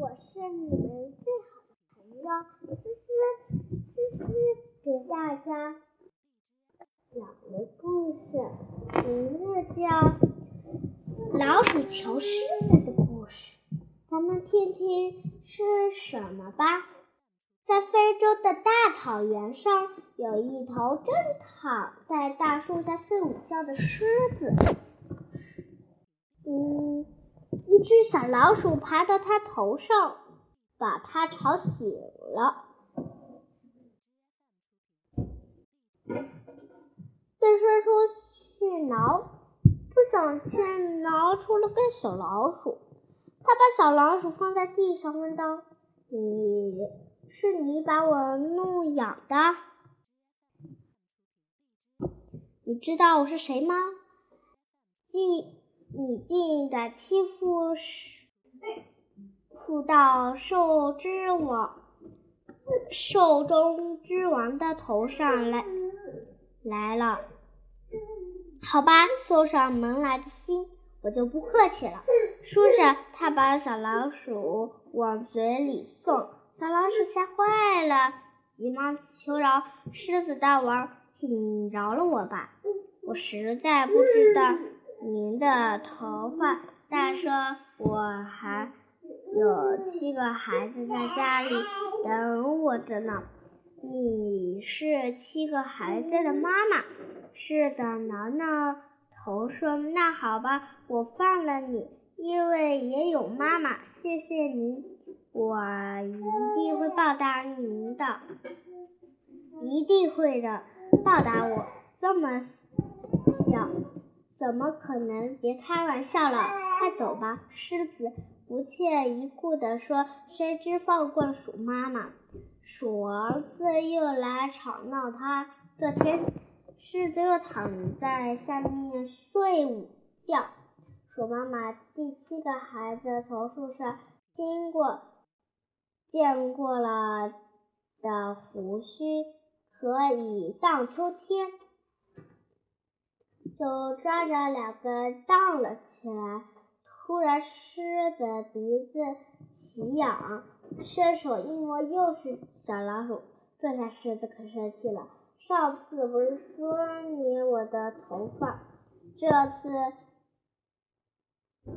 我是你们最好的朋友思思。思思给大家讲的故事名字叫《老鼠求狮子的故事》，咱们听听是什么吧。在非洲的大草原上，有一头正躺在大树下睡午觉的狮子。嗯，只小老鼠爬到他头上，把他吵醒了。再伸出去挠，不想却挠出了个小老鼠。他把小老鼠放在地上，问道：“你是你把我弄痒的？你知道我是谁吗？”记。你竟敢欺负负到兽之王、兽中之王的头上来来了？好吧，送上门来的心，我就不客气了。说着，他把小老鼠往嘴里送，小老鼠吓坏了，急忙求饶：“狮子大王，请饶了我吧，我实在不知道。”您的头发，再说我还有七个孩子在家里等我着呢。你是七个孩子的妈妈？是的挠挠头说：“那好吧，我放了你，因为也有妈妈。谢谢您，我一定会报答您的，一定会的，报答我。这么小。”怎么可能？别开玩笑了，快走吧！狮子不屑一顾地说。谁知放过鼠妈妈，鼠儿子又来吵闹他。这天，狮子又躺在下面睡午觉。鼠妈妈第七个孩子从树上经过，见过了的胡须可以荡秋千。就抓着两根荡了起来。突然，狮子鼻子起痒，伸手一摸，又是小老鼠。这下狮子可生气了。上次不是说你我的头发，这次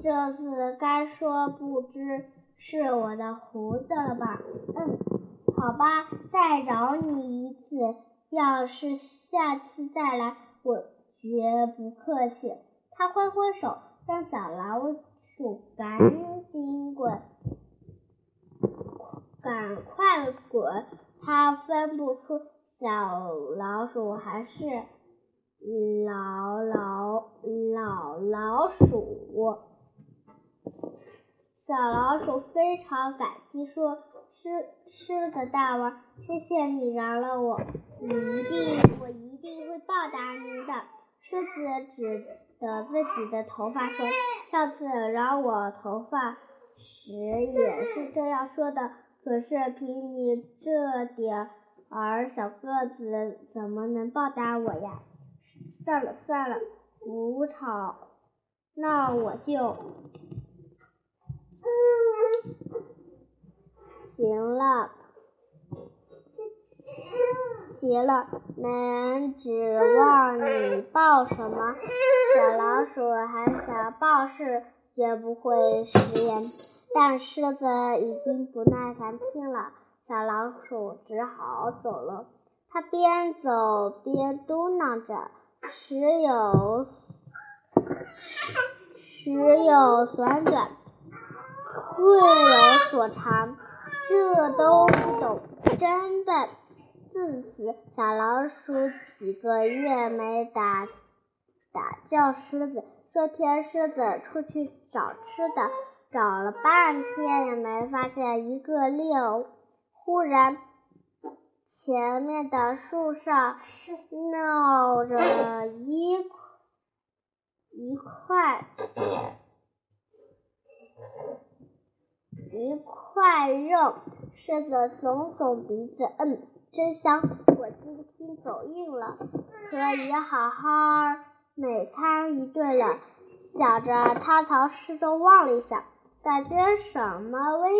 这次该说不知是我的胡子了吧？嗯，好吧，再饶你一次。要是下次再来，我。绝不客气。他挥挥手，让小老鼠赶紧滚，赶快滚！他分不出小老鼠还是老老老老鼠。小老鼠非常感激，说：“狮狮子大王，谢谢你饶了我，你一定，我一定会报答您的。”狮子指着自己的头发说：“上次饶我头发时也是这样说的，可是凭你这点儿小个子，怎么能报答我呀？算了算了，不吵，那我就行了。”行了，能指望你报什么？小老鼠还想报是，绝不会食言。但狮子已经不耐烦听了，小老鼠只好走了。它边走边嘟囔着：“时有时有所短，寸有所长，这都不懂，真笨。”自此，小老鼠几个月没打打叫狮子。这天，狮子出去找吃的，找了半天也没发现一个猎物忽然，前面的树上闹着一一块一块肉。狮子耸耸鼻子，嗯。真香！我今天走运了，可以好好美餐一顿了。想着，他朝四周望了一下，感觉什么危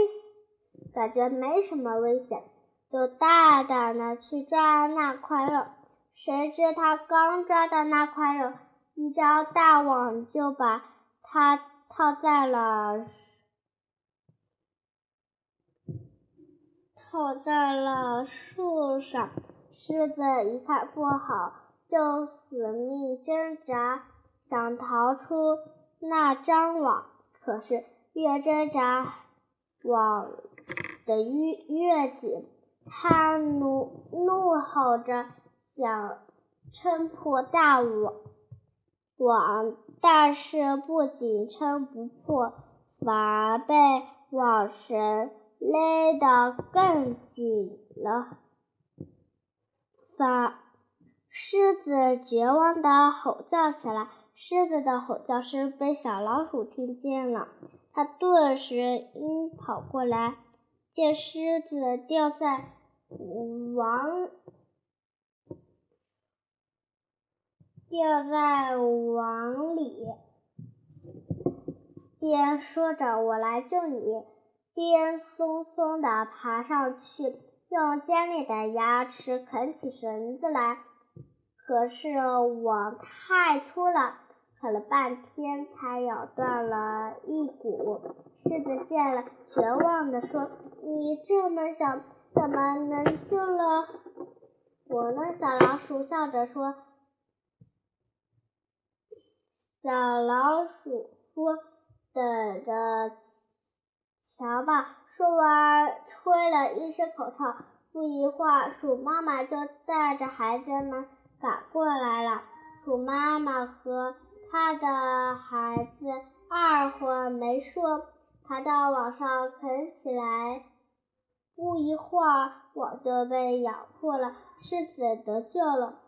感觉没什么危险，就大胆的去抓那块肉。谁知他刚抓到那块肉，一张大网就把它套在了套在了树上。狮子一看不好，就死命挣扎，想逃出那张网。可是越挣扎，网的越越紧。它怒怒吼着，想撑破大网，网，但是不仅撑不破，反而被网绳勒得更紧了。反狮子绝望的吼叫起来。狮子的吼叫声被小老鼠听见了，它顿时应跑过来，见狮子掉在网掉在网里，边说着“我来救你”，边松松的爬上去，用尖利的牙齿啃起绳子来。可是网太粗了。啃了半天，才咬断了一股。狮子见了，绝望地说：“你这么小，怎么能救了我呢？”小老鼠笑着说：“小老鼠说，等着瞧吧。”说完，吹了一声口哨。不一会儿，鼠妈妈就带着孩子们赶过来了。鼠妈妈和他的孩子二话没说，爬到网上啃起来。不一会儿，网就被咬破了，狮子得救了。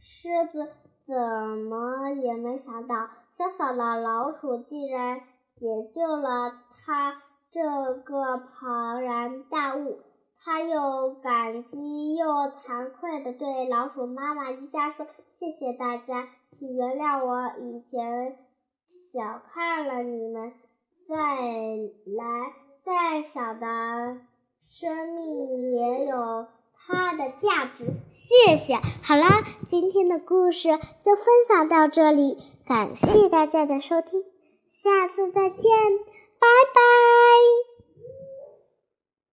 狮狮子怎么也没想到，小小的老鼠竟然解救了它这个庞然大物。他又感激又惭愧地对老鼠妈妈一家说：“谢谢大家，请原谅我以前小看了你们。再来，再小的生命也有它的价值。”谢谢。好啦，今天的故事就分享到这里，感谢大家的收听，下次再见，拜拜。